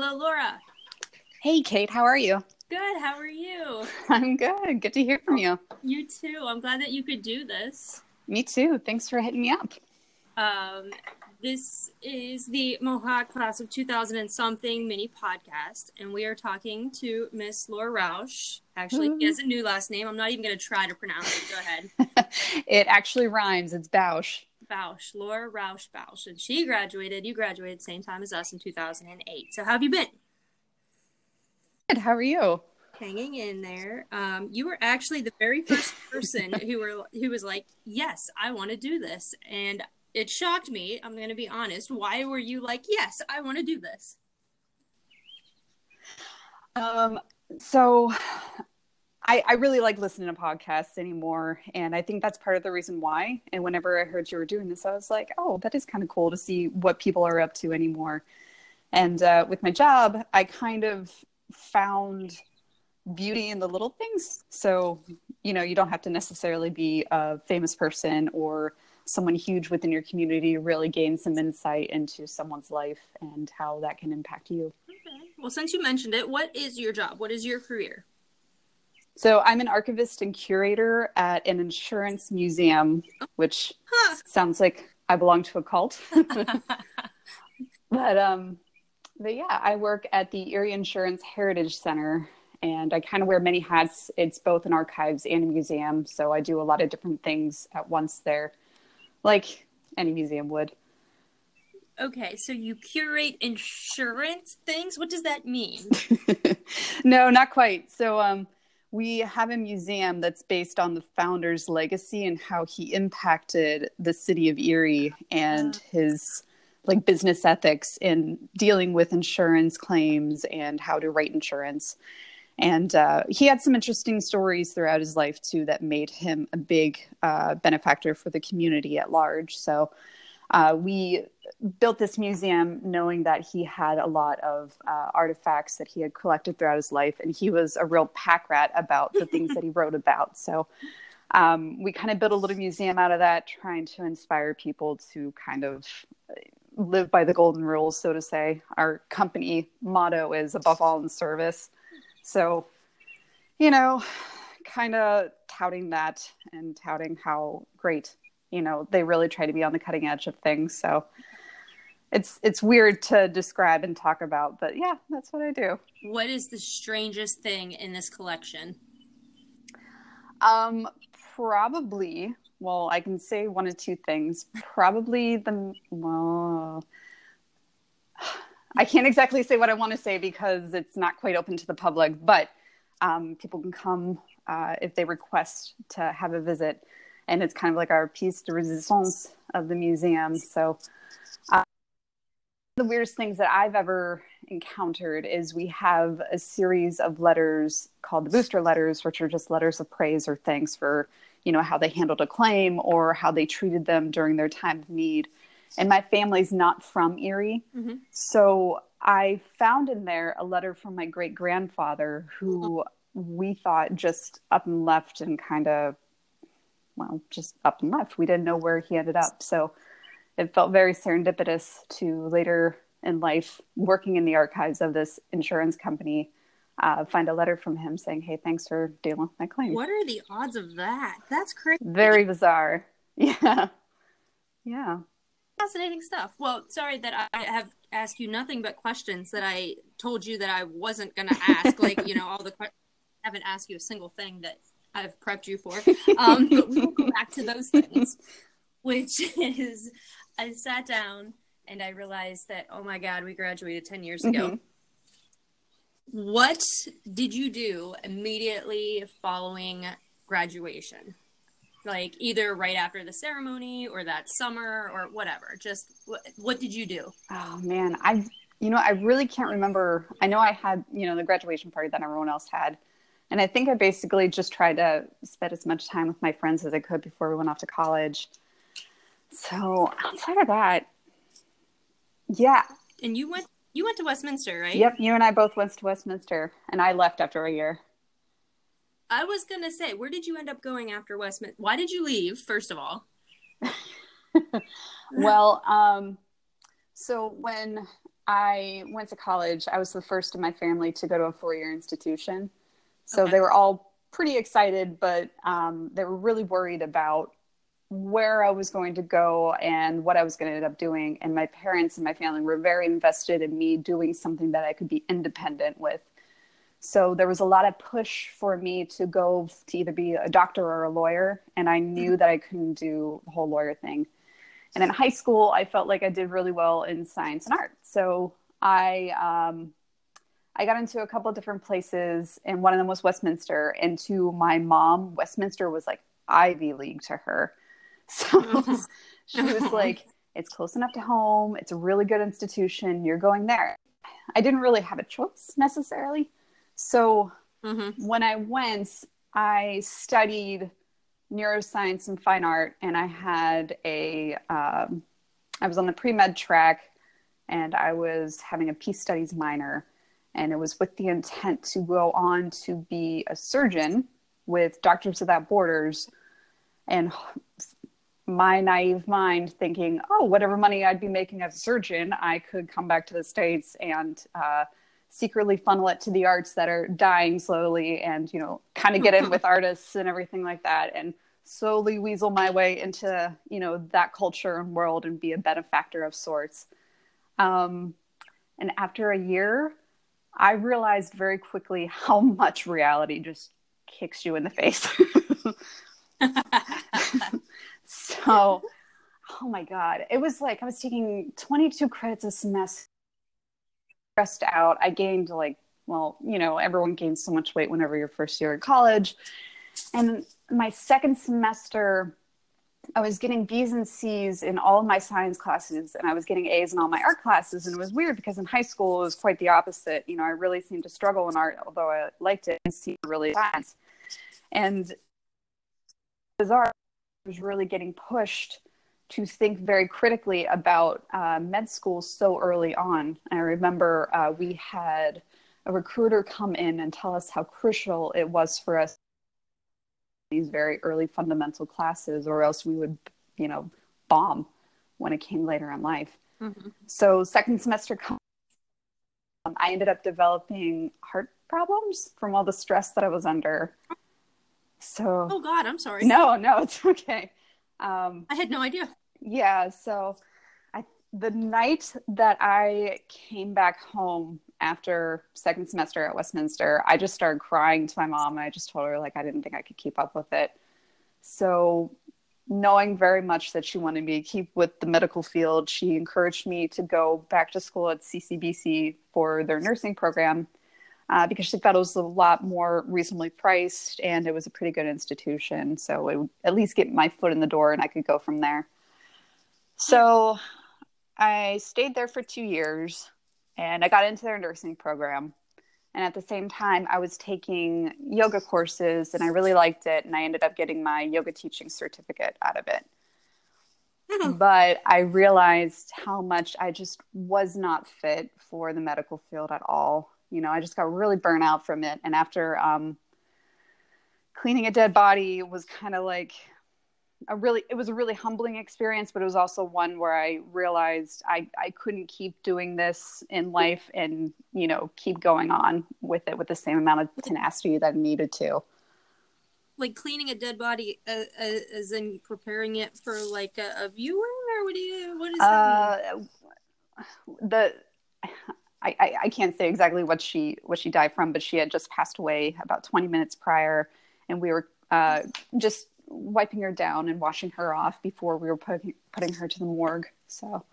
Hello, Laura. Hey, Kate, how are you? Good. How are you? I'm good. Good to hear from you. You too. I'm glad that you could do this. Me too. Thanks for hitting me up. Um, this is the Mohawk Class of 2000 and something mini podcast, and we are talking to Miss Laura Rausch. Actually, he has a new last name. I'm not even going to try to pronounce it. Go ahead. it actually rhymes. It's Bausch. Bausch, Laura Rausch Bausch. And she graduated, you graduated same time as us in 2008. So how have you been? Good. How are you? Hanging in there. Um, you were actually the very first person who were who was like, "Yes, I want to do this," and it shocked me. I'm going to be honest. Why were you like, "Yes, I want to do this"? Um. So, I, I really like listening to podcasts anymore. And I think that's part of the reason why. And whenever I heard you were doing this, I was like, oh, that is kind of cool to see what people are up to anymore. And uh, with my job, I kind of found beauty in the little things. So, you know, you don't have to necessarily be a famous person or someone huge within your community to really gain some insight into someone's life and how that can impact you. Okay. Well, since you mentioned it, what is your job? What is your career? So I'm an archivist and curator at an insurance museum, which huh. sounds like I belong to a cult. but um, but yeah, I work at the Erie Insurance Heritage Center, and I kind of wear many hats. It's both an archives and a museum, so I do a lot of different things at once there, like any museum would. Okay, so you curate insurance things. What does that mean? no, not quite. So um we have a museum that's based on the founder's legacy and how he impacted the city of Erie and uh. his like business ethics in dealing with insurance claims and how to write insurance. And uh, he had some interesting stories throughout his life too that made him a big uh, benefactor for the community at large. So uh, we built this museum knowing that he had a lot of uh, artifacts that he had collected throughout his life, and he was a real pack rat about the things that he wrote about. So um, we kind of built a little museum out of that, trying to inspire people to kind of live by the golden rules, so to say. Our company motto is above all in service. So, you know, kind of touting that and touting how great you know they really try to be on the cutting edge of things. So it's it's weird to describe and talk about but yeah that's what i do. What is the strangest thing in this collection? Um probably well i can say one of two things. Probably the well i can't exactly say what i want to say because it's not quite open to the public but um, people can come uh, if they request to have a visit and it's kind of like our piece de resistance of the museum. So, uh, the weirdest things that I've ever encountered is we have a series of letters called the booster letters, which are just letters of praise or thanks for you know how they handled a claim or how they treated them during their time of need. And my family's not from Erie, mm-hmm. so I found in there a letter from my great grandfather who we thought just up and left and kind of well, just up and left. We didn't know where he ended up. So it felt very serendipitous to later in life, working in the archives of this insurance company, uh, find a letter from him saying, Hey, thanks for dealing with my claim. What are the odds of that? That's crazy. Very bizarre. Yeah. Yeah. Fascinating stuff. Well, sorry that I have asked you nothing but questions that I told you that I wasn't going to ask. like, you know, all the questions. I haven't asked you a single thing that I've prepped you for. Um, but we will go back to those things, which is I sat down and I realized that, oh my God, we graduated 10 years ago. Mm-hmm. What did you do immediately following graduation? Like either right after the ceremony or that summer or whatever. Just what, what did you do? Oh man, I you know I really can't remember. I know I had you know the graduation party that everyone else had, and I think I basically just tried to spend as much time with my friends as I could before we went off to college. So outside of that, yeah. And you went you went to Westminster, right? Yep, you and I both went to Westminster, and I left after a year. I was gonna say, where did you end up going after Westminster? Why did you leave? First of all. well, um, So when I went to college, I was the first in my family to go to a four year institution. So Okay. they were all pretty excited, but um, they were really worried about where I was going to go and what I was going to end up doing. And my parents and my family were very invested in me doing something that I could be independent with. So there was a lot of push for me to go to either be a doctor or a lawyer. And I knew that I couldn't do the whole lawyer thing. And in high school, I felt like I did really well in science and art. So I, um, I got into a couple of different places, and one of them was Westminster. And to my mom, Westminster was like Ivy League to her. So she was like, it's close enough to home. It's a really good institution. You're going there. I didn't really have a choice necessarily. So Mm-hmm. when I went, I studied neuroscience and fine art, and I had a, um, I was on the pre med track, and I was having a peace studies minor, and it was with the intent to go on to be a surgeon with Doctors Without Borders, and my naive mind thinking, oh, whatever money I'd be making as a surgeon, I could come back to the States and uh, secretly funnel it to the arts that are dying slowly and, you know, kind of get in with artists and everything like that and slowly weasel my way into, you know, that culture and world and be a benefactor of sorts. Um, and after a year, I realized very quickly how much reality just kicks you in the face. so, oh my God. It was like I was taking 22 credits a semester, stressed out. I gained like, well, you know, everyone gains so much weight whenever you're first year in college. And my second semester, I was getting B's and C's in all of my science classes, and I was getting A's in all my art classes. And it was weird because in high school it was quite the opposite. You know, I really seemed to struggle in art, although I liked it, and C really science. And bizarre, I was really getting pushed to think very critically about uh, med school so early on. I remember uh, we had a recruiter come in and tell us how crucial it was for us these very early fundamental classes or else we would you know bomb when it came later in life Mhm. so second semester um, i ended up developing heart problems from all the stress that i was under so Oh God, I'm sorry. no no it's okay um, I had no idea. yeah so I, the night that i came back home after second semester at westminster i just started crying to my mom i just told her like i didn't think i could keep up with it. So knowing very much that she wanted me to keep with the medical field she encouraged me to go back to school at ccbc for their nursing program uh, because she thought it was a lot more reasonably priced and it was a pretty good institution. So it would at least get my foot in the door and i could go from there. So I stayed there for two years and I got into their nursing program. And at the same time, I was taking yoga courses and I really liked it. And I ended up getting my yoga teaching certificate out of it. But I realized how much I just was not fit for the medical field at all. You know, I just got really burnt out from it. And after um, cleaning a dead body was kind of like a really it was a really humbling experience but it was also one where i realized i i couldn't keep doing this in life and you know keep going on with it with the same amount of tenacity that i needed to Like cleaning a dead body, uh, uh, as in preparing it for like a, a viewing, or what do you? What is that? mean? uh the I, I i can't say exactly what she what she died from but she had just passed away about 20 minutes prior and we were uh just wiping her down and washing her off before we were putting putting her to the morgue so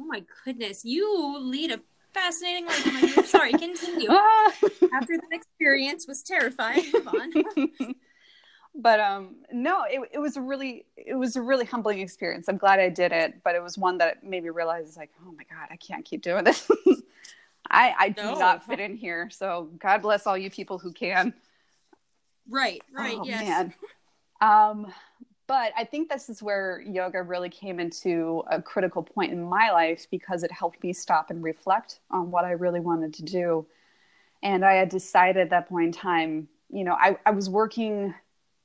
Oh my goodness, you lead a fascinating life. dear. Sorry, continue. After that experience was terrifying. Move on. but um no it, it was a really it was a really humbling experience i'm glad i did it but it was one that made me realize like oh my god i can't keep doing this i i do No. not fit in here so god bless all you people who can Right, right, oh, yes. man. Um, but I think this is where yoga really came into a critical point in my life because it helped me stop and reflect on what I really wanted to do. And I had decided at that point in time, you know, I, I was working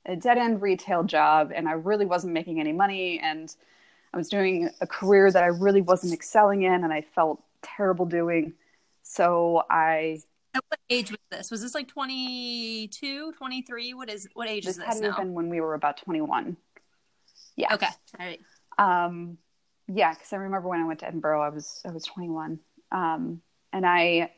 a dead end retail job and I really wasn't making any money. And I was doing a career that I really wasn't excelling in and I felt terrible doing. So I. At what age was this? Was this like 22, 23? What is what age this is this had to now? been when we were about 21. Yeah. Okay. All right. Um, yeah, because I remember when I went to Edinboro, I was I was 21, um, and I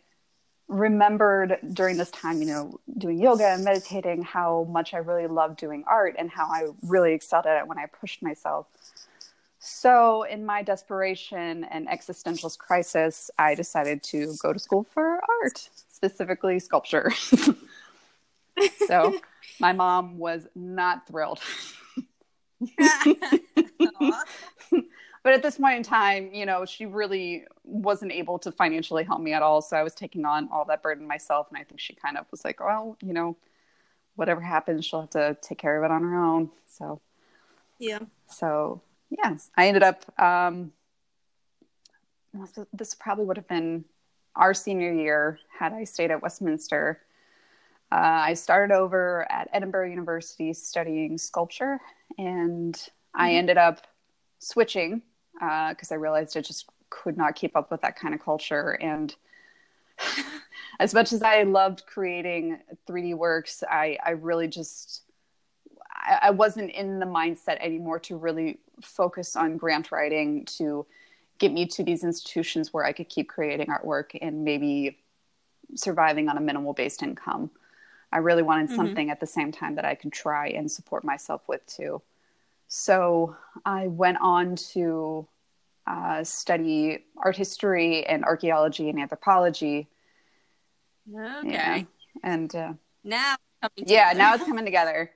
remembered during this time, you know, doing yoga and meditating, how much I really loved doing art and how I really excelled at it when I pushed myself. So, in my desperation and existential crisis, I decided to go to school for art, specifically sculpture. so, my mom was not thrilled. But at this point in time, you know, she really wasn't able to financially help me at all. So I was taking on all that burden myself. And I think she kind of was like, well, you know, whatever happens, she'll have to take care of it on her own. So, yeah. so yes, I ended up, um, this probably would have been our senior year had I stayed at Westminster. Uh, I started over at Edinboro University studying sculpture, and I ended up switching because I realized I just could not keep up with that kind of culture. And as much as I loved creating 3D works, I, I really just I, I wasn't in the mindset anymore to really focus on grant writing to get me to these institutions where I could keep creating artwork and maybe surviving on a minimal based income. I really wanted Mhm. something at the same time that I could try and support myself with too. So I went on to uh, study art history and archaeology and anthropology. Okay. Yeah. And uh, Now. coming yeah, now it's coming together.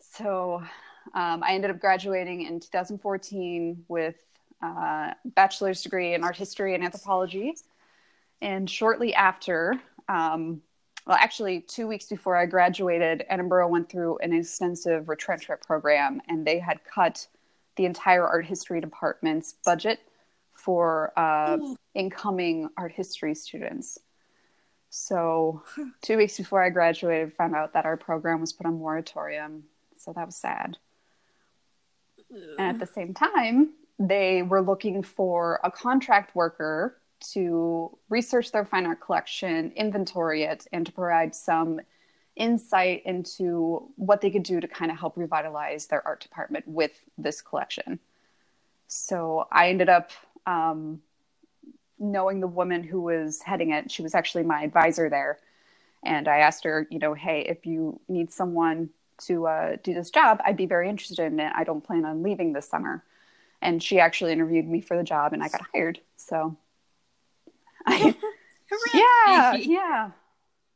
So um, I ended up graduating in 2014 with a bachelor's degree in art history and anthropology. And shortly after, um, well, actually, two weeks before I graduated, Edinboro went through an extensive retrenchment program, and they had cut the entire art history department's budget for uh, incoming art history students. So, two weeks before I graduated, found out that our program was put on moratorium. So that was sad. And at the same time, they were looking for a contract worker to research their fine art collection, inventory it, and to provide some insight into what they could do to kind of help revitalize their art department with this collection. So I ended up um, knowing the woman who was heading it. She was actually my advisor there. And I asked her, you know, hey, if you need someone to uh, do this job, I'd be very interested in it. I don't plan on leaving this summer. And she actually interviewed me for the job and I got hired. So, I, yeah, yeah,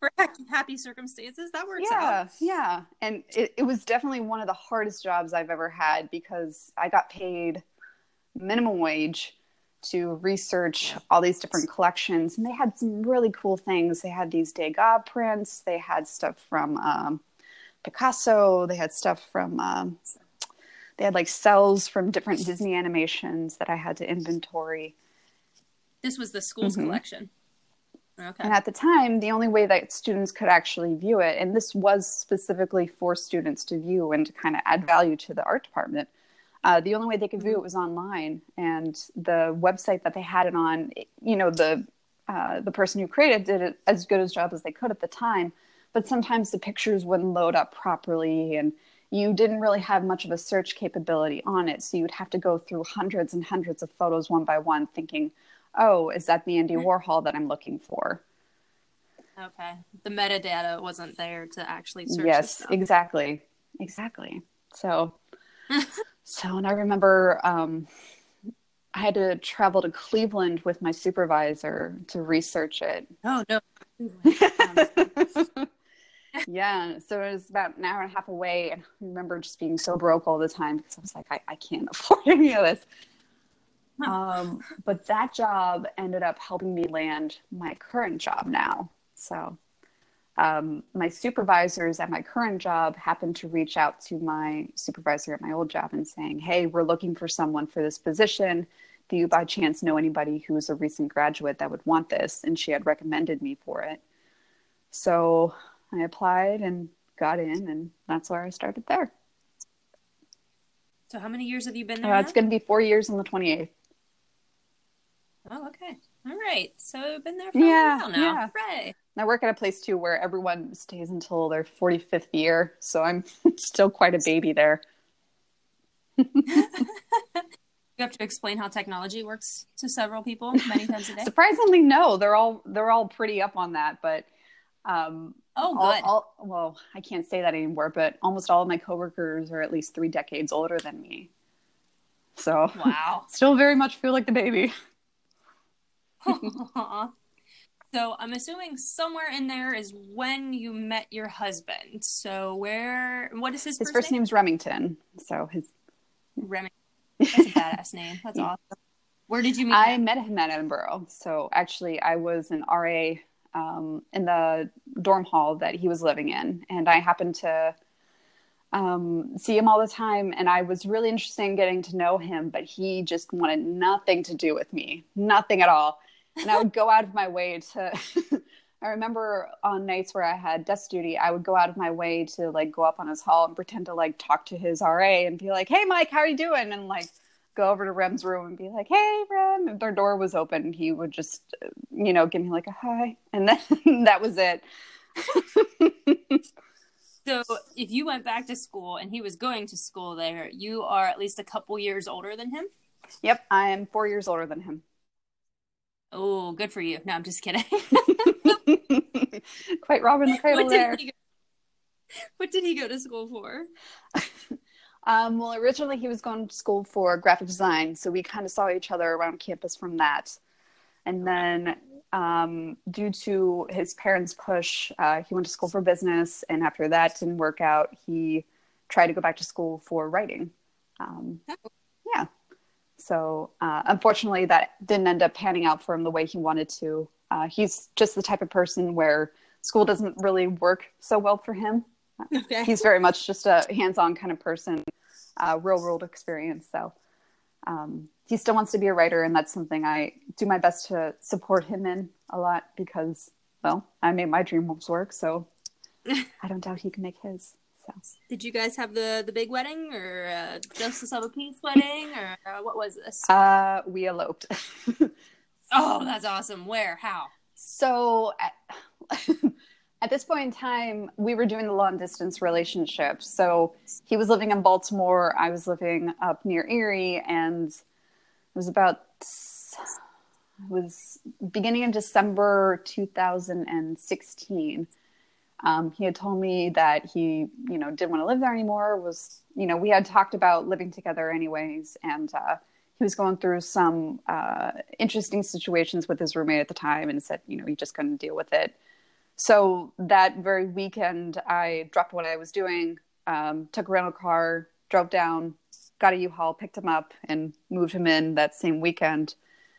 For happy- circumstances, that works yeah, out. yeah. And it, it was definitely one of the hardest jobs I've ever had because I got paid minimum wage to research all these different collections. And they had some really cool things. They had these Degas prints, they had stuff from um, Picasso, they had stuff from, um, they had like cells from different Disney animations that I had to inventory. This was the school's Mhm. collection. Okay. And at the time, the only way that students could actually view it, and this was specifically for students to view and to kind of add value to the art department, uh, the only way they could view it was online. And the website that they had it on, you know, the uh, the person who created did it as good a job as they could at the time, but sometimes the pictures wouldn't load up properly, and you didn't really have much of a search capability on it. So you'd have to go through hundreds and hundreds of photos one by one, thinking, "Oh, is that the Andy Warhol that I'm looking for?" Okay. The metadata wasn't there to actually search. yes exactly exactly so so and i remember um i had to travel to cleveland with my supervisor to research it Oh no. yeah so it was about an hour and a half away and i remember just being so broke all the time because i was like i, I can't afford any of this um, but that job ended up helping me land my current job now so um, my supervisors at my current job happened to reach out to my supervisor at my old job and saying, Hey, we're looking for someone for this position. Do you by chance know anybody who's a recent graduate that would want this? And she had recommended me for it. So I applied and got in, and that's where I started there. So how many years have you been there? Uh, it's going to be four years on the 28th. Oh, okay. All right. So I've been there for Yeah, a while now. yeah. Hooray. I work at a place too where everyone stays until their 45th year. So I'm still quite a baby there. You have to explain how technology works to several people many times a day. Surprisingly, no, they're all they're all pretty up on that. But um, Oh, good. all, well, I can't say that anymore. But almost all of my coworkers are at least three decades older than me. So Wow. still very much feel like the baby. so I'm assuming somewhere in there is when you met your husband. So where? What is his, His first, first name? name's Remington. So his Remington. That's a badass name. That's awesome. Where did you meet I him? met him at Edinboro. So actually, I was an RA um, in the dorm hall that he was living in, and I happened to um, see him all the time. And I was really interested in getting to know him, but he just wanted nothing to do with me, nothing at all. And I would go out of my way to. I remember on nights where I had desk duty, I would go out of my way to like go up on his hall and pretend to like talk to his RA and be like, "Hey, Mike, how are you doing?" And like go over to Rem's room and be like, "Hey, Rem." If their door was open, he would just, you know, give me like a hi, and then that was it. So if you went back to school and he was going to school there, you are at least a couple years older than him. yep, I am four years older than him. Oh, good for you. No, I'm just kidding. Quite Robin the Cradle what, there. he go, what did he go to school for? Um, well, originally he was going to school for graphic design, so we kind of saw each other around campus from that. And then, um, due to his parents' push, uh, he went to school for business, and after that didn't work out, he tried to go back to school for writing. Um, Oh. yeah. So, uh, unfortunately, that didn't end up panning out for him the way he wanted to. Uh, he's just the type of person where school doesn't really work so well for him Okay. he's very much just a hands-on kind of person uh, real world experience so um, he still wants to be a writer and that's something i do my best to support him in a lot because well i made my dream dreams work so i don't doubt he can make his so Did you guys have the the big wedding or uh, Justice of a Peace wedding or uh, what was this? uh, we eloped oh, that's awesome. Where? How? so at, this point in time we were doing the long distance relationship. So he was living in baltimore i was living up near erie and it was about it was beginning of december 2016 um, he had told me that he you know didn't want to live there anymore was you know we had talked about living together anyways and uh, he was going through some uh, interesting situations with his roommate at the time and said you know he just couldn't deal with it so that very weekend i dropped what i was doing um, took a rental car drove down got a u-haul picked him up and moved him in that same weekend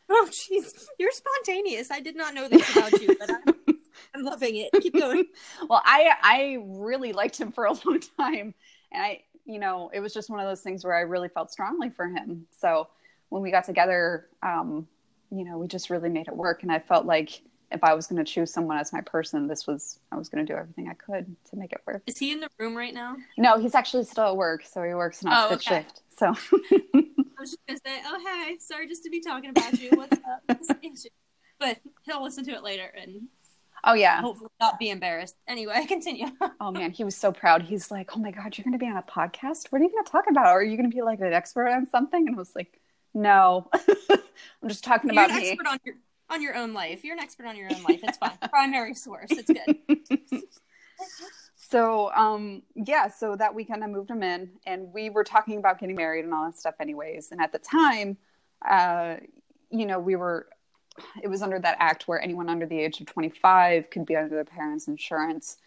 Oh, jeez, you're spontaneous. I did not know this about you, but I'm, I'm loving it. Keep going. well i i really liked him for a long time and i you know it was just one of those things where i really felt strongly for him so when we got together um you know we just really made it work and i felt like if i was going to choose someone as my person this was i was going to do everything i could to make it work Is he in the room right now? no he's actually still at work so he works an Oh, okay. shift so I was just gonna say, oh hey, sorry just to be talking about you. What's up? What's the issue? But he'll listen to it later and oh yeah hopefully not be embarrassed. Anyway, continue. oh man he was so proud he's like oh my god you're going to be on a podcast what are you going to talk about are you going to be like an expert on something and i was like no i'm just talking You're about an me expert on your on your own life. You're an expert on your own life. It's fine. Primary source. It's good. so um yeah so that weekend i moved him in and we were talking about getting married and all that stuff anyways and at the time uh you know we were it was under that act where anyone under the age of 25 could be under their parents insurance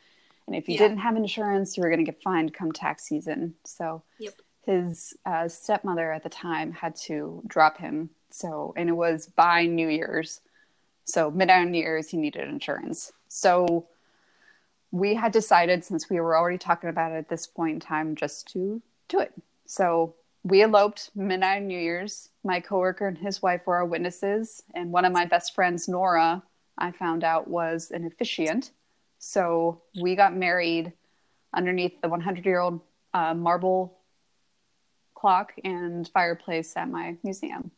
and if you Yeah. didn't have insurance you were going to get fined come tax season so Yep. his uh, stepmother at the time had to drop him so and it was by new year's so midnight on new year's he needed insurance. So we had decided since we were already talking about it at this point in time just to do it. So we eloped midnight new year's. My coworker and his wife were our witnesses and one of my best friends nora i found out was an officiant. So we got married underneath the 100 year old uh, marble clock and fireplace at my museum.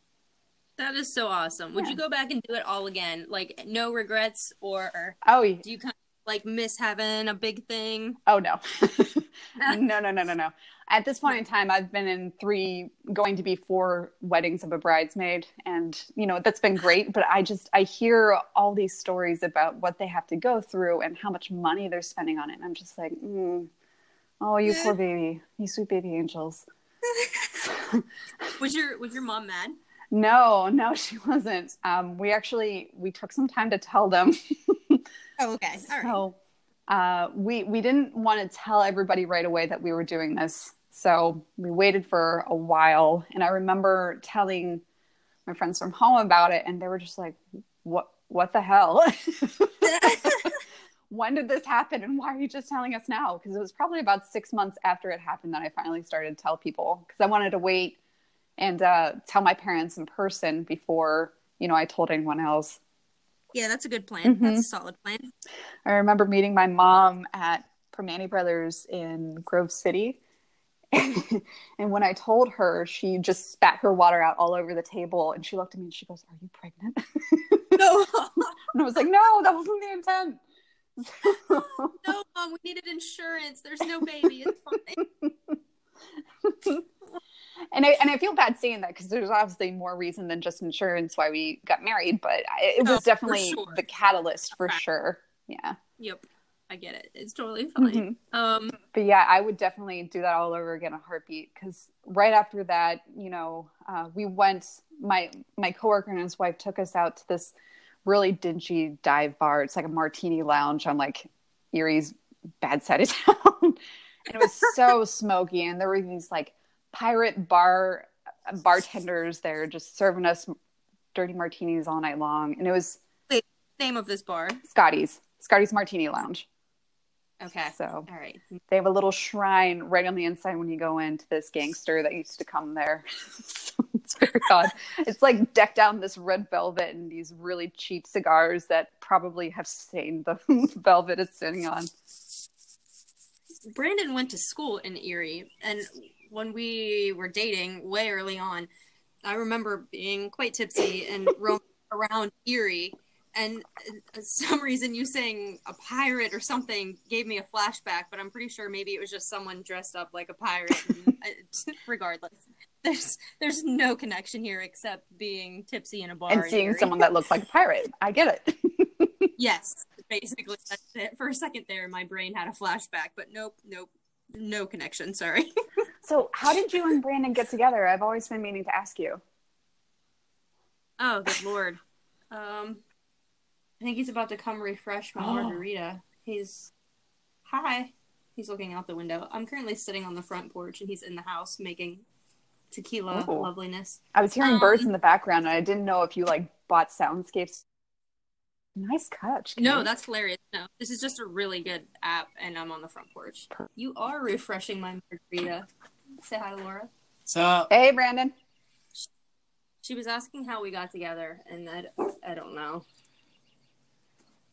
That is so awesome. Would Yeah. you go back and do it all again? Like no regrets or Oh, do you kind of like miss having a big thing? oh no. no, no, no, no, no. At this point in time, I've been in three, going to be four weddings of a bridesmaid. And, you know, that's been great. But I just, I hear all these stories about what they have to go through and how much money they're spending on it. And I'm just like, mm, oh, you poor baby, you sweet baby angels. Was your was your mom mad? No, no, she wasn't. Um, we actually, we took some time to tell them. Oh, okay. All right. So uh, we we didn't want to tell everybody right away that we were doing this. So we waited for a while, and I remember telling my friends from home about it, and they were just like, "What? What the hell? when did this happen? And why are you just telling us now?" Because it was probably about six months after it happened that I finally started to tell people because I wanted to wait and uh, tell my parents in person before you know I told anyone else. Yeah, that's a good plan. Mhm. That's a solid plan. I remember meeting my mom at Primanti Brothers in Grove City. and when I told her, she just spat her water out all over the table and she looked at me and she goes, Are you pregnant? No, and I was like, No, that wasn't the intent. no, mom, we needed insurance. There's no baby. It's fine. And I and I feel bad saying that because there's obviously more reason than just insurance why we got married, but I, it Oh, was for definitely sure. the catalyst for sure. Yeah. Yep, I get it. It's totally fine. Um, but yeah, I would definitely do that all over again, a heartbeat. Because right after that, you know, uh, we went. My my coworker and his wife took us out to this really dingy dive bar. It's like a martini lounge on like Erie's bad side of town, and it was so smoky. And there were these like pirate bar bartenders there just serving us dirty martinis all night long, and it was name of this bar. Scotty's Scotty's Martini Lounge. Okay. So All right. they have a little shrine right on the inside when you go into this gangster that used to come there. so it's very odd. It's like decked out in this red velvet and these really cheap cigars that probably have stained the velvet it's sitting on. Brandon went to school in Erie, and when we were dating way early on, I remember being quite tipsy and roaming around Erie. And uh, some reason you saying a pirate or something gave me a flashback, but I'm pretty sure maybe it was just someone dressed up like a pirate. Uh, regardless, there's there's no connection here except being tipsy in a bar and seeing Erie. someone that looked like a pirate. I get it. Yes, basically that's it. For a second there, my brain had a flashback, but nope, nope, no connection. Sorry. So, how did you and Brandon get together? I've always been meaning to ask you. Oh, good lord. Um, I think he's about to come refresh my Oh. margarita. He's hi. He's looking out the window. I'm currently sitting on the front porch, and he's in the house making tequila Oh. loveliness. I was hearing Um, birds in the background, and I didn't know if you like bought soundscapes. Nice catch. No, that's hilarious. No, this is just a really good app, and I'm on the front porch. You are refreshing my margarita. Say hi to Laura. So Hey, Brandon. She was asking how we got together, and I, I don't know.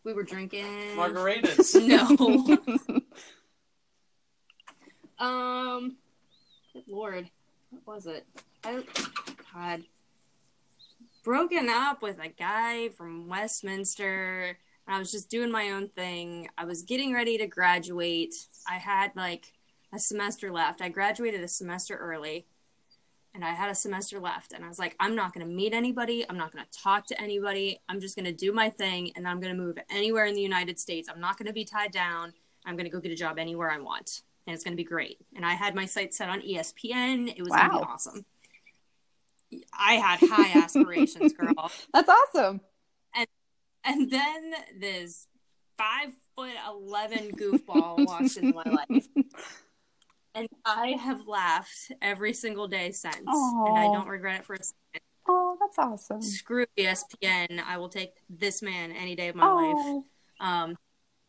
We were drinking. margaritas. No. um. Good lord, what was it? I God. Broken up with a guy from Westminster. I was just doing my own thing. I was getting ready to graduate. I had like a semester left. I graduated a semester early and I had a semester left. And I was like, I'm not going to meet anybody. I'm not going to talk to anybody. I'm just going to do my thing and I'm going to move anywhere in the United States. I'm not going to be tied down. I'm going to go get a job anywhere I want. And it's going to be great. And I had my sights set on ESPN. It was going to Wow. be awesome. I had high aspirations, girl. That's awesome. And then this five foot eleven goofball walks into my life. And I have laughed every single day since. And I don't regret it for a second. Oh, that's awesome. Screw ESPN. I will take this man any day of my life. Oh, Um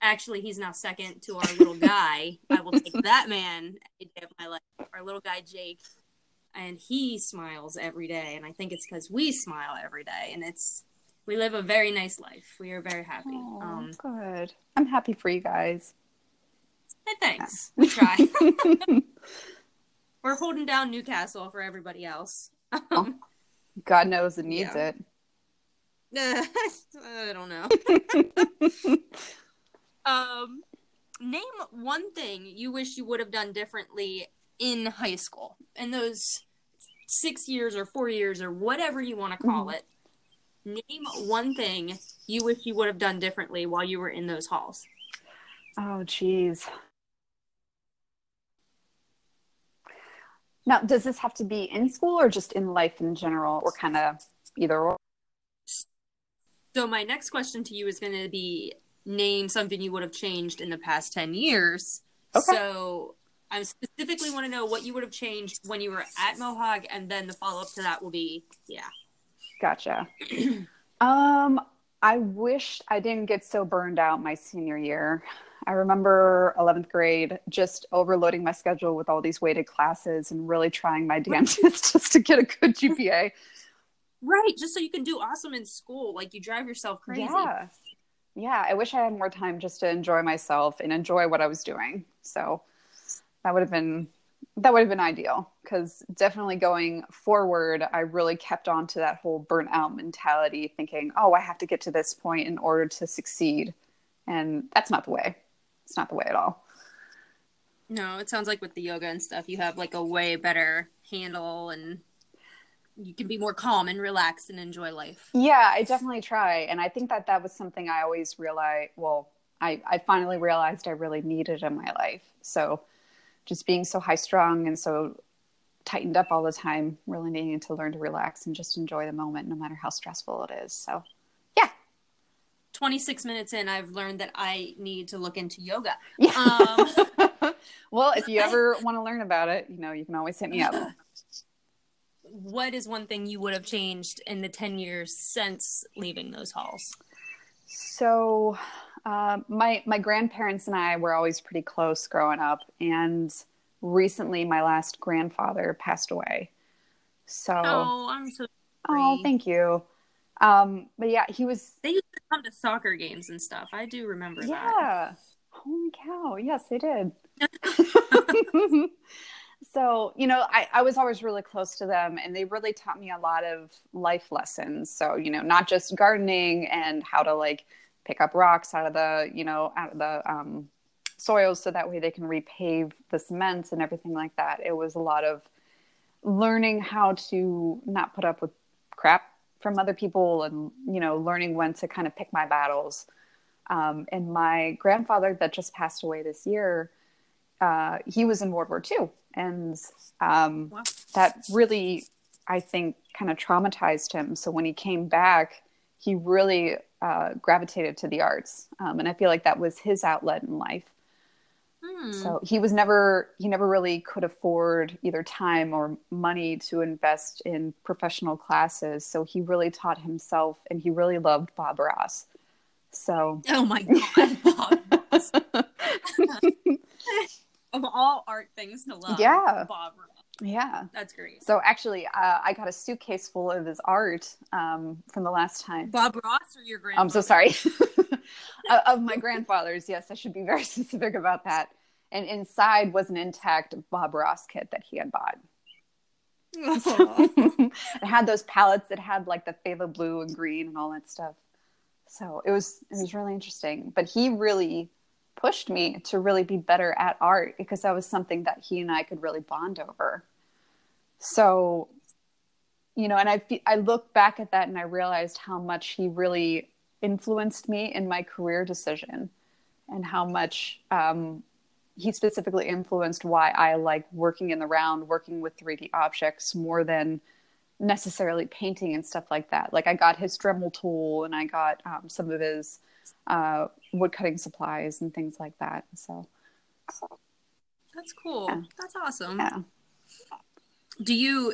actually he's now second to our little guy. I will take that man any day of my life. Our little guy Jake. And he smiles every day. And I think it's because we smile every day. And it's we live a very nice life. We are very happy. oh, Um good. I'm happy for you guys. Hey, thanks. We try. We're holding down New Castle for everybody else. Oh, God knows it needs Yeah. it. I don't know. um, name one thing you wish you would have done differently in high school in those six years or four years or whatever you want to call it. Name one thing you wish you would have done differently while you were in those halls. Oh, geez. Now, does this have to be in school or just in life in general, or kind of either or? So my next question to you is going to be name something you would have changed in the past 10 years. Okay. So I specifically want to know what you would have changed when you were at Mohawk and then the follow up to that will be yeah. Gotcha. um, I wish I didn't get so burned out my senior year. I remember 11th grade just overloading my schedule with all these weighted classes and really trying my damnedest just to get a good GPA. Right, just so you can do awesome in school like you drive yourself crazy. Yeah. Yeah, I wish I had more time just to enjoy myself and enjoy what I was doing. So that would have been that would have been ideal because definitely going forward, I really kept on to that whole burnout mentality, thinking, "Oh, I have to get to this point in order to succeed," and that's not the way. It's not the way at all. No, it sounds like with the yoga and stuff you have like a way better handle and you can be more calm and relaxed and enjoy life. Yeah, I definitely try, and I think that that was something I always realized. Well, I I finally realized I really needed in my life. So just being so high strung and so tightened up all the time, really needing to learn to relax and just enjoy the moment, no matter how stressful it is. So, 26 minutes in, I've learned that I need to look into yoga. yeah. Um, well, if you ever want to learn about it, you know, you can always hit me up. what is one thing you would have changed in the 10 years since leaving those halls? So, uh, my my grandparents and I were always pretty close growing up, and recently my last grandfather passed away. So, Oh, I'm so oh, thank you. Um, but yeah, he was They used to come to soccer games and stuff. I do remember that. Yeah. Holy cow. Yes, they did. so, you know, I, I was always really close to them and they really taught me a lot of life lessons. So, you know, not just gardening and how to like pick up rocks out of the, you know, out of the um, soils so that way they can repave the cement and everything like that. It was a lot of learning how to not put up with crap from other people and, you know, learning when to kind of pick my battles. Um, and my grandfather that just passed away this year, uh, he was in World War II. And um, Wow. that really, I think, kind of traumatized him. So when he came back, he really uh, gravitated to the arts. Um, and I feel like that was his outlet in life. Hmm. So he was never, he never really could afford either time or money to invest in professional classes. So he really taught himself and he really loved Bob Ross. So Oh my god, Bob Ross. of all art things to love, Yeah. Bob Ross. Yeah. That's great. So actually, uh, I got a suitcase full of his art um, from the last time. Bob Ross or your grandfather? I'm so sorry. of my grandfather's, yes, I should be very specific about that. And inside was an intact Bob Ross kit that he had bought. it had those palettes that had like the phthalo blue and green and all that stuff. So it was it was really interesting. But he really pushed me to really be better at art because that was something that he and I could really bond over. So, you know, and I I look back at that and I realized how much he really influenced me in my career decision, and how much um, he specifically influenced why I like working in the round, working with 3D objects more than necessarily painting and stuff like that. Like I got his Dremel tool and I got um, some of his uh, wood cutting supplies and things like that. So That's cool. Yeah. That's awesome. yeah. Do you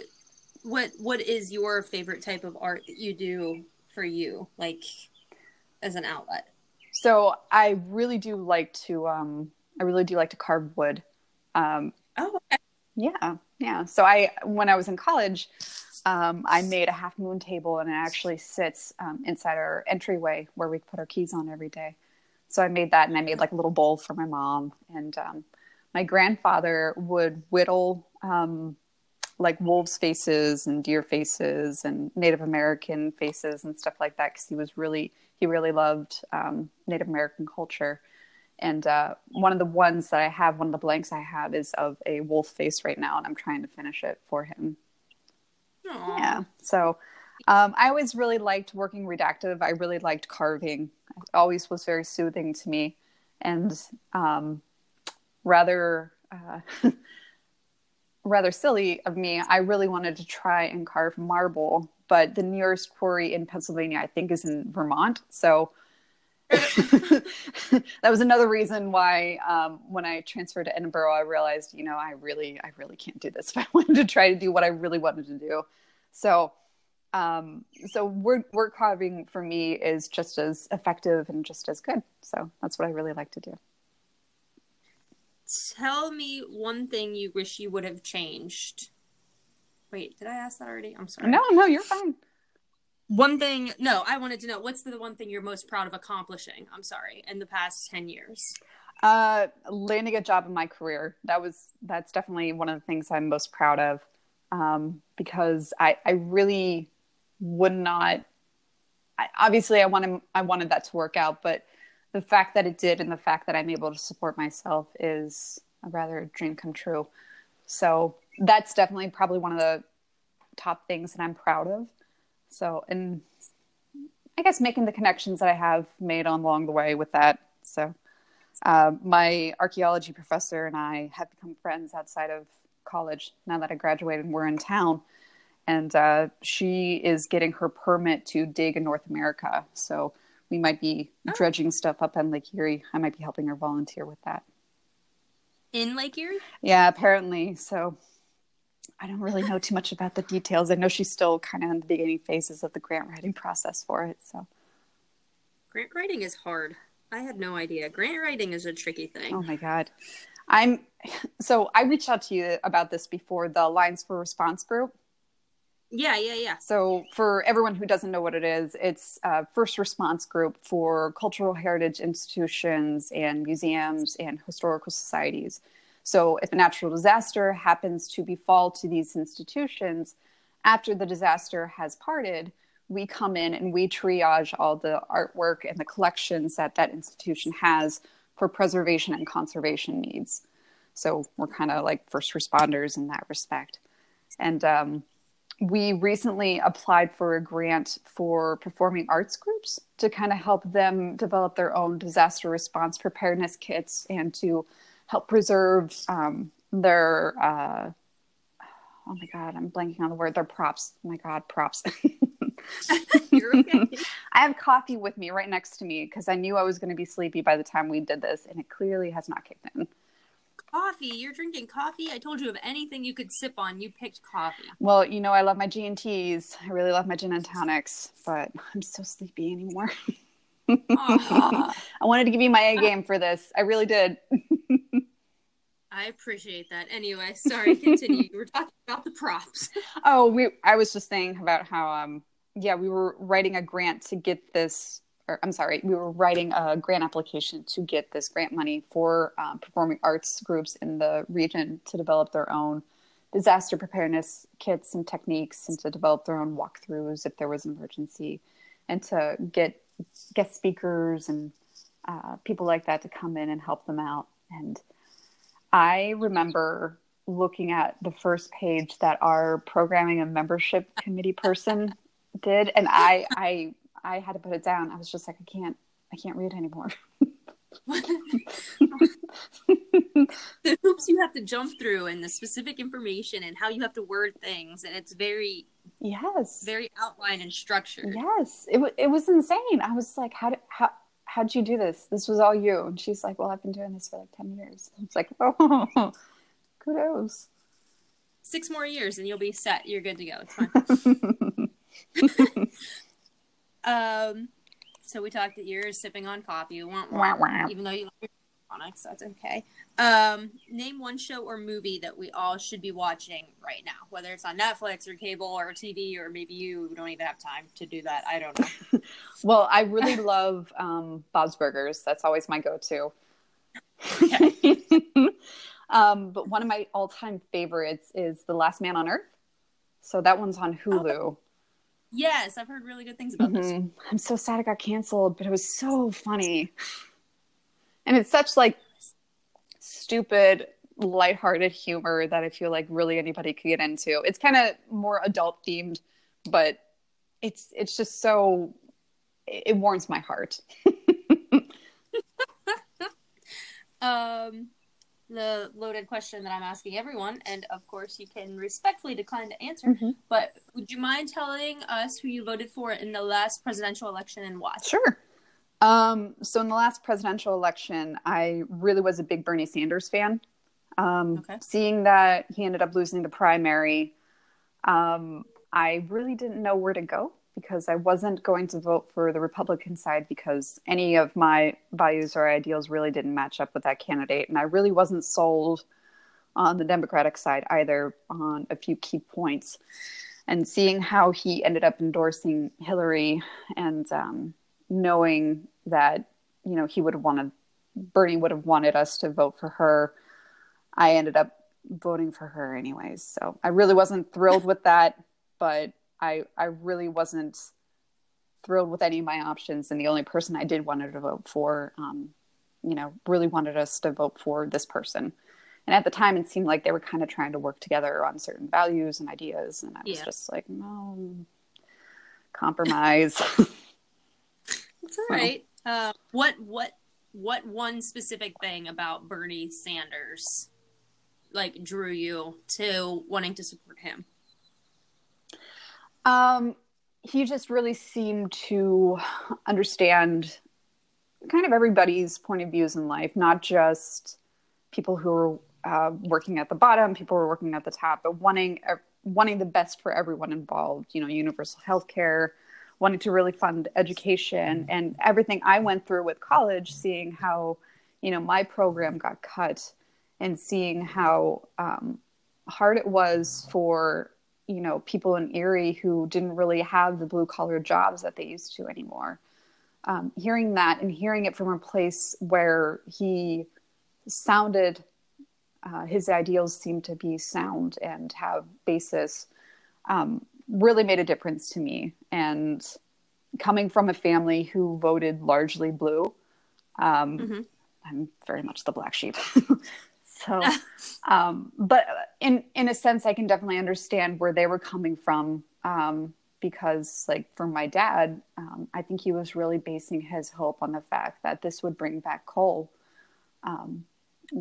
what what is your favorite type of art that you do for you, like as an outlet? So I really do like to um, I really do like to carve wood. Um, Oh, okay. Yeah, yeah. So I, when I was in college, um, I made a half moon table, and it actually sits um, inside our entryway where we put our keys on every day. So I made that, and I made like a little bowl for my mom. And um, my grandfather would whittle um, like wolves faces and deer faces and Native American faces and stuff like that because he was really he really loved um, Native American culture. And uh, one of the ones that I have, one of the blanks I have, is of a wolf face right now, and I'm trying to finish it for him. Aww. Yeah. So um, I always really liked working reductive. I really liked carving. It always was very soothing to me, and um, rather uh, rather silly of me. I really wanted to try and carve marble, but the nearest quarry in Pennsylvania, I think, is in Vermont. So. that was another reason why um, when I transferred to Edinboro, I realized, you know, I really, I really can't do this if I wanted to try to do what I really wanted to do. So um, so work, word carving for me is just as effective and just as good. So that's what I really like to do. Tell me one thing you wish you would have changed. Wait, did I ask that already? I'm sorry. No, no, you're fine. One thing, no, I wanted to know what's the one thing you're most proud of accomplishing? I'm sorry, in the past 10 years. Uh, landing a job in my career. That was that's definitely one of the things I'm most proud of. Um, because I, I really would not I, obviously I wanted I wanted that to work out, but the fact that it did and the fact that I'm able to support myself is a rather dream come true. So that's definitely probably one of the top things that I'm proud of. So and I guess making the connections that I have made along the way with that. So uh, my archaeology professor and I have become friends outside of college now that I graduated and we're in town and uh, she is getting her permit to dig in North America. So we might be oh. dredging stuff up on Lake Erie. I might be helping her volunteer with that. In Lake Erie? Yeah, apparently. So I don't really know too much about the details. I know she's still kind of in the beginning phases of the grant writing process for it. So grant writing is hard. I had no idea. Grant writing is a tricky thing. Oh my god. I'm so I reached out to you about this before the Alliance for Response group yeah, yeah, yeah. So, for everyone who doesn't know what it is, it's a first response group for cultural heritage institutions and museums and historical societies. So, if a natural disaster happens to befall to these institutions after the disaster has parted, we come in and we triage all the artwork and the collections that that institution has for preservation and conservation needs. So, we're kind of like first responders in that respect. And um, we recently applied for a grant for performing arts groups to kind of help them develop their own disaster response preparedness kits and to help preserve um, their uh, oh my god i'm blanking on the word their props oh my god props You're okay. I have coffee with me right next to me because I knew I was going to be sleepy by the time we did this, and it clearly has not kicked in coffee. You're drinking coffee. I told you of anything you could sip on, you picked coffee. Well, you know, I love my G and T's. I really love my gin and tonics, but I'm so sleepy anymore. I wanted to give you my A game for this. I really did. I appreciate that. Anyway, sorry, continue. we were talking about the props. oh, we I was just saying about how um yeah, we were writing a grant to get this or I'm sorry, we were writing a grant application to get this grant money for um, performing arts groups in the region to develop their own disaster preparedness kits and techniques and to develop their own walkthroughs if there was an emergency and to get guest speakers and uh, people like that to come in and help them out. And I remember looking at the first page that our programming and membership committee person did and I I I had to put it down. I was just like, I can't, I can't read anymore. the hoops you have to jump through and the specific information and how you have to word things and it's very yes. Very outlined and structured. Yes. It, w- it was insane. I was like how did how how'd you do this? This was all you. And she's like well i've been doing this for like 10 years. It's like oh kudos. Six more years and you'll be set. You're good to go. It's fine. Um, so we talked that you're sipping on coffee, wah, wah, wah, even though you like products, that's okay. Um, name one show or movie that we all should be watching right now, whether it's on Netflix or cable or TV, or maybe you don't even have time to do that. I don't know. well, I really love um, Bob's Burgers. That's always my go-to. Um, but one of my all-time favorites is The Last Man on Earth. So that one's on Hulu. Oh, yes, I've heard really good things about mm-hmm. this. I'm so sad it got canceled, but it was so funny. And it's such like stupid, lighthearted humor that I feel like really anybody could get into. It's kind of more adult themed, but it's it's just so it warms my heart. um the loaded question that I'm asking everyone, and of course you can respectfully decline to answer. Mm-hmm. But would you mind telling us who you voted for in the last presidential election and why? Sure. Um, so in the last presidential election, I really was a big Bernie Sanders fan. Um, okay. Seeing that he ended up losing the primary, um, I really didn't know where to go because I wasn't going to vote for the Republican side because any of my values or ideals really didn't match up with that candidate. And I really wasn't sold on the Democratic side either on a few key points. And seeing how he ended up endorsing Hillary and um, knowing that, you know, he would have wanted, Bernie would have wanted us to vote for her, I ended up voting for her anyways. So I really wasn't thrilled with that, but I I really wasn't thrilled with any of my options, and the only person I did wanted to vote for, um, you know, really wanted us to vote for this person. And at the time, it seemed like they were kind of trying to work together on certain values and ideas, and I was yeah. just like, no, compromise. It's all right. Uh, what what what one specific thing about Bernie Sanders like drew you to wanting to support him? Um, he just really seemed to understand kind of everybody's point of views in life, not just people who are uh, working at the bottom, people who are working at the top, but wanting uh, wanting the best for everyone involved. You know, universal health care, wanting to really fund education, mm-hmm. and everything I went through with college, seeing how you know my program got cut, and seeing how um, hard it was for you know people in Erie who didn't really have the blue collar jobs that they used to anymore. Um, hearing that and hearing it from a place where he sounded uh, his ideals seemed to be sound and have basis um, really made a difference to me and coming from a family who voted largely blue um, mm-hmm. i'm very much the black sheep So, um, but in in a sense, I can definitely understand where they were coming from. Um, because, like, for my dad, um, I think he was really basing his hope on the fact that this would bring back coal, um,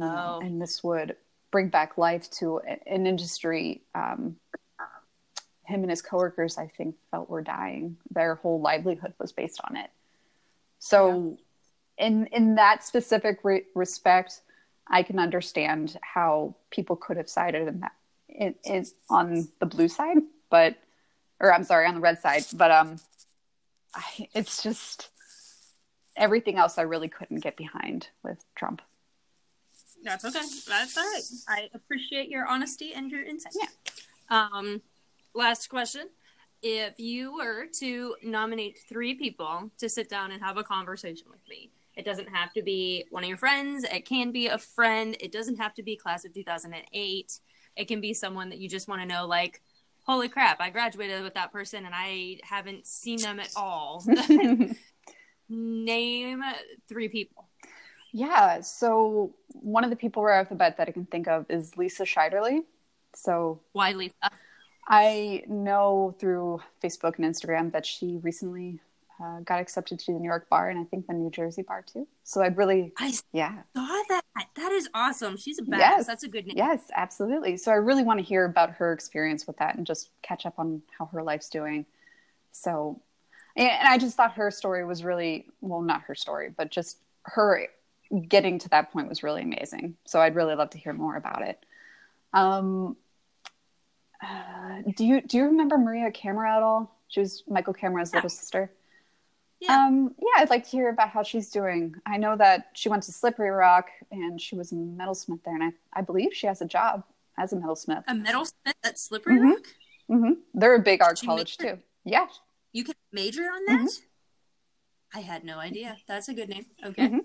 oh. and this would bring back life to an industry. Him and his coworkers, I think, felt were dying. Their whole livelihood was based on it. So, yeah. in in that specific re- respect, I can understand how people could have sided in that it is on the blue side, but or I'm sorry, on the red side. But um, I, it's just everything else I really couldn't get behind with Trump. That's okay. That's all right. I appreciate your honesty and your insight. Yeah. Um, last question. If you were to nominate three people to sit down and have a conversation with me, it doesn't have to be one of your friends. It can be a friend. It doesn't have to be class of 2008. It can be someone that you just want to know, like, holy crap, I graduated with that person and I haven't seen them at all. Name three people. Yeah. So one of the people right off the bat that I can think of is Lisa Scheiderle. So why Lisa? I know through Facebook and Instagram that she recently uh, got accepted to the New York bar and I think the New Jersey bar too. So I'd really, I yeah, saw that. That is awesome. She's a badass. Yes. That's a good name. Yes, absolutely. So I really want to hear about her experience with that and just catch up on how her life's doing. So, and I just thought her story was really well, not her story, but just her getting to that point was really amazing. So I'd really love to hear more about it. Um, uh, do you do you remember Maria Camera at all? She was Michael Camera's yeah. little sister. Yeah. Um, yeah, I'd like to hear about how she's doing. I know that she went to Slippery Rock and she was a metalsmith there, and I, I believe she has a job as a metalsmith. A metalsmith at Slippery mm-hmm. Rock? Mm-hmm. They're a big art college too. Yeah. You can major on that? Mm-hmm. I had no idea. That's a good name. Okay. Mm-hmm.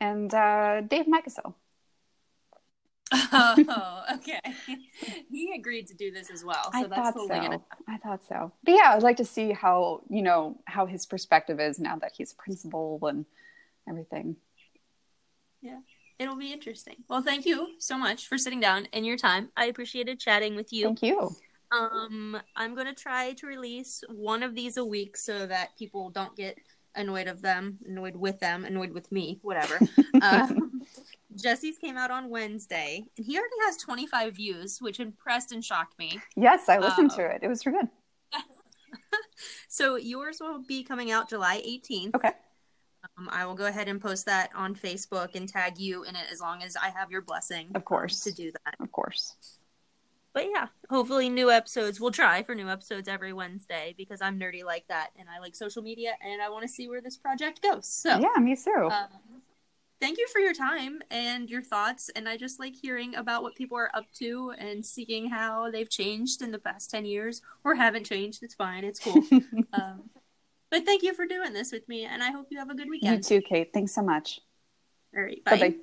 And uh, Dave Micasell. Oh, okay. he agreed to do this as well, so I that's thought so. gonna. I thought so. But yeah, I'd like to see how you know how his perspective is now that he's principal and everything. Yeah, it'll be interesting. Well, thank you so much for sitting down and your time. I appreciated chatting with you. Thank you. Um, I'm gonna try to release one of these a week so that people don't get annoyed of them, annoyed with them, annoyed with me, whatever. um, Jesse's came out on Wednesday, and he already has 25 views, which impressed and shocked me. Yes, I listened Uh, to it. It was really good. So yours will be coming out July 18th. Okay. Um, I will go ahead and post that on Facebook and tag you in it as long as I have your blessing. Of course. To do that. Of course. But yeah, hopefully new episodes. We'll try for new episodes every Wednesday because I'm nerdy like that and I like social media and I want to see where this project goes. So Yeah, me too. um, thank you for your time and your thoughts. And I just like hearing about what people are up to and seeing how they've changed in the past 10 years or haven't changed. It's fine. It's cool. um, but thank you for doing this with me. And I hope you have a good weekend. you too, Kate. Thanks so much. All right. Bye Bye. bye.